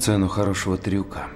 цену хорошего трюка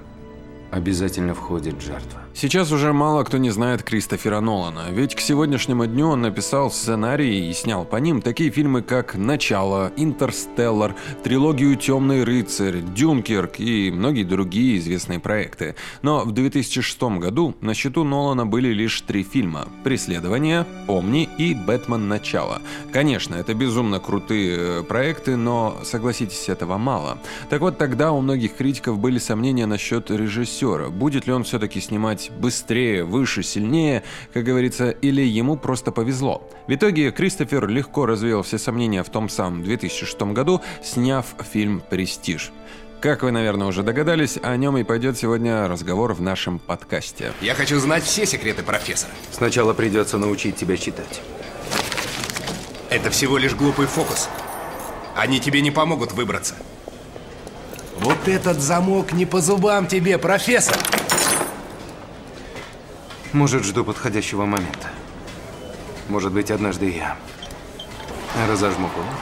обязательно входит жертва. Сейчас уже мало кто не знает Кристофера Нолана, ведь к сегодняшнему дню он написал сценарии и снял по ним такие фильмы, как «Начало», «Интерстеллар», трилогию «Темный рыцарь», «Дюнкерк» и многие другие известные проекты. Но в 2006 году на счету Нолана были лишь три фильма «Преследование», «Помни» и «Бэтмен. Начало». Конечно, это безумно крутые э, проекты, но, согласитесь, этого мало. Так вот, тогда у многих критиков были сомнения насчет режиссера, будет ли он все-таки снимать быть быстрее, выше, сильнее, как говорится, или ему просто повезло. В итоге Кристофер легко развеял все сомнения в том самом 2006 году, сняв фильм «Престиж». Как вы, наверное, уже догадались, о нем и пойдет сегодня разговор в нашем подкасте. Я хочу знать все секреты профессора. Сначала придется научить тебя читать. Это всего лишь глупый фокус. Они тебе не помогут выбраться. Вот этот замок не по зубам тебе, профессор! Может, жду подходящего момента. Может быть, однажды я разожму кулак,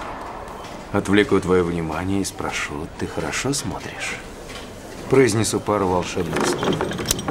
отвлеку твое внимание и спрошу, ты хорошо смотришь? Произнесу пару волшебных слов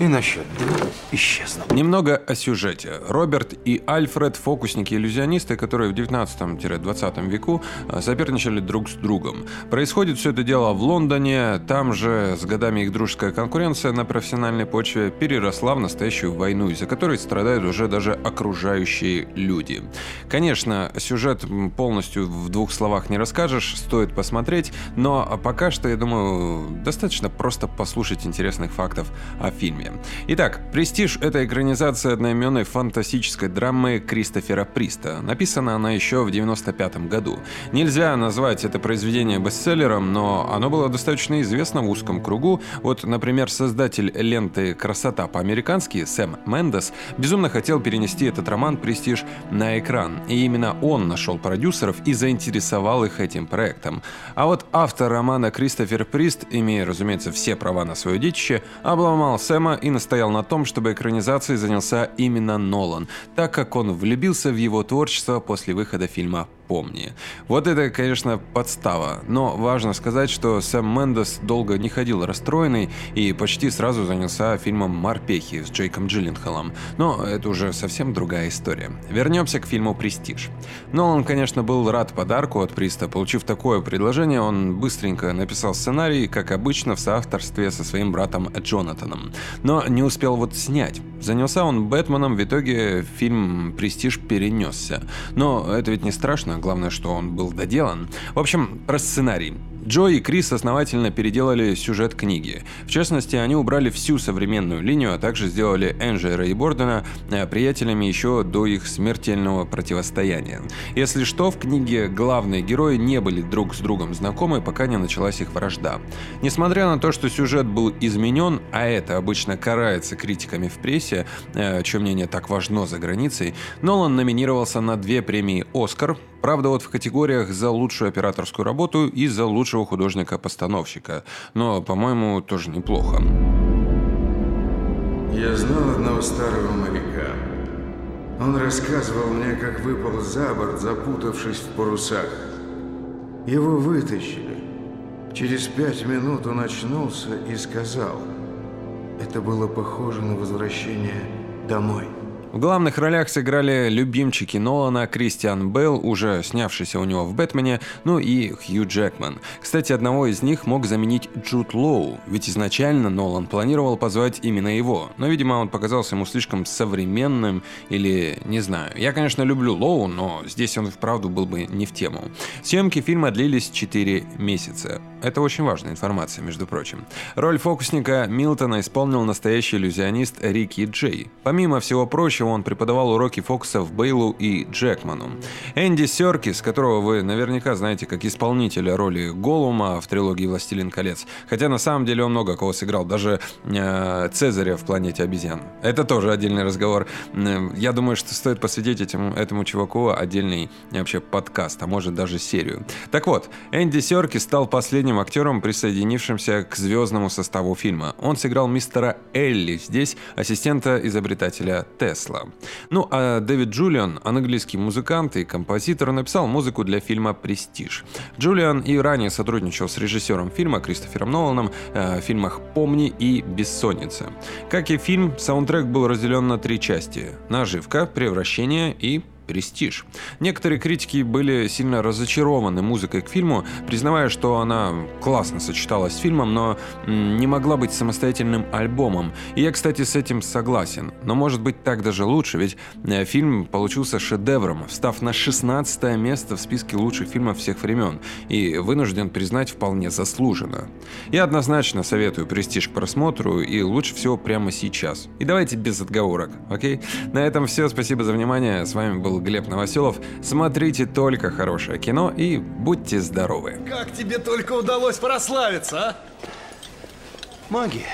и на счет два исчезну. Немного о сюжете. Роберт и Альфред – фокусники-иллюзионисты, которые в 19-20 веку а, соперничали друг с другом. Происходит все это дело в Лондоне, там же с годами их дружеская конкуренция на профессиональной почве переросла в настоящую войну, из-за которой страдают уже даже окружающие люди. Конечно, сюжет полностью в двух словах не расскажешь, стоит посмотреть, но пока что, я думаю, достаточно просто послушать интересных фактов о фильме. Итак, «Престиж» — это экранизация одноименной фантастической драмы Кристофера Приста. Написана она еще в 95 году. Нельзя назвать это произведение бестселлером, но оно было достаточно известно в узком кругу. Вот, например, создатель ленты «Красота по-американски» Сэм Мендес безумно хотел перенести этот роман «Престиж» на экран. И именно он нашел продюсеров и заинтересовал их этим проектом. А вот автор романа Кристофер Прист, имея, разумеется, все права на свое детище, обломал Сэма и настоял на том, чтобы экранизацией занялся именно Нолан, так как он влюбился в его творчество после выхода фильма помни. Вот это, конечно, подстава, но важно сказать, что Сэм Мендес долго не ходил расстроенный и почти сразу занялся фильмом «Морпехи» с Джейком Джилленхолом, но это уже совсем другая история. Вернемся к фильму «Престиж». Нолан, конечно, был рад подарку от Приста. Получив такое предложение, он быстренько написал сценарий, как обычно, в соавторстве со своим братом Джонатаном. Но не успел вот снять. Занялся он Бэтменом, в итоге фильм «Престиж» перенесся. Но это ведь не страшно, главное, что он был доделан. В общем, про сценарий. Джо и Крис основательно переделали сюжет книги. В частности, они убрали всю современную линию, а также сделали Энджера и Бордена э, приятелями еще до их смертельного противостояния. Если что, в книге главные герои не были друг с другом знакомы, пока не началась их вражда. Несмотря на то, что сюжет был изменен, а это обычно карается критиками в прессе, э, чье мнение так важно за границей, Нолан номинировался на две премии «Оскар», Правда, вот в категориях за лучшую операторскую работу и за лучшего художника-постановщика. Но, по-моему, тоже неплохо. Я знал одного старого моряка. Он рассказывал мне, как выпал за борт, запутавшись в парусах. Его вытащили. Через пять минут он очнулся и сказал, это было похоже на возвращение домой. В главных ролях сыграли любимчики Нолана Кристиан Белл, уже снявшийся у него в «Бэтмене», ну и Хью Джекман. Кстати, одного из них мог заменить Джуд Лоу, ведь изначально Нолан планировал позвать именно его, но, видимо, он показался ему слишком современным или не знаю. Я, конечно, люблю Лоу, но здесь он вправду был бы не в тему. Съемки фильма длились 4 месяца. Это очень важная информация, между прочим. Роль фокусника Милтона исполнил настоящий иллюзионист Рики Джей. Помимо всего прочего, чего он преподавал уроки фокусов Бейлу и Джекману. Энди Серкис, которого вы наверняка знаете как исполнителя роли Голума в трилогии «Властелин колец», хотя на самом деле он много кого сыграл, даже э, Цезаря в «Планете обезьян». Это тоже отдельный разговор. Э, я думаю, что стоит посвятить этому, этому чуваку отдельный вообще подкаст, а может даже серию. Так вот, Энди Серкис стал последним актером, присоединившимся к звездному составу фильма. Он сыграл мистера Элли здесь, ассистента изобретателя Тесла. Ну а Дэвид Джулиан, английский музыкант и композитор, написал музыку для фильма «Престиж». Джулиан и ранее сотрудничал с режиссером фильма Кристофером Ноланом э, в фильмах «Помни» и «Бессонница». Как и фильм, саундтрек был разделен на три части – «Наживка», «Превращение» и престиж. Некоторые критики были сильно разочарованы музыкой к фильму, признавая, что она классно сочеталась с фильмом, но не могла быть самостоятельным альбомом. И я, кстати, с этим согласен. Но может быть так даже лучше, ведь э, фильм получился шедевром, встав на 16 место в списке лучших фильмов всех времен, и вынужден признать вполне заслуженно. Я однозначно советую «Престиж» к просмотру, и лучше всего прямо сейчас. И давайте без отговорок, окей? На этом все, спасибо за внимание, с вами Глеб Новоселов. Смотрите только хорошее кино и будьте здоровы. Как тебе только удалось прославиться, а? Магия.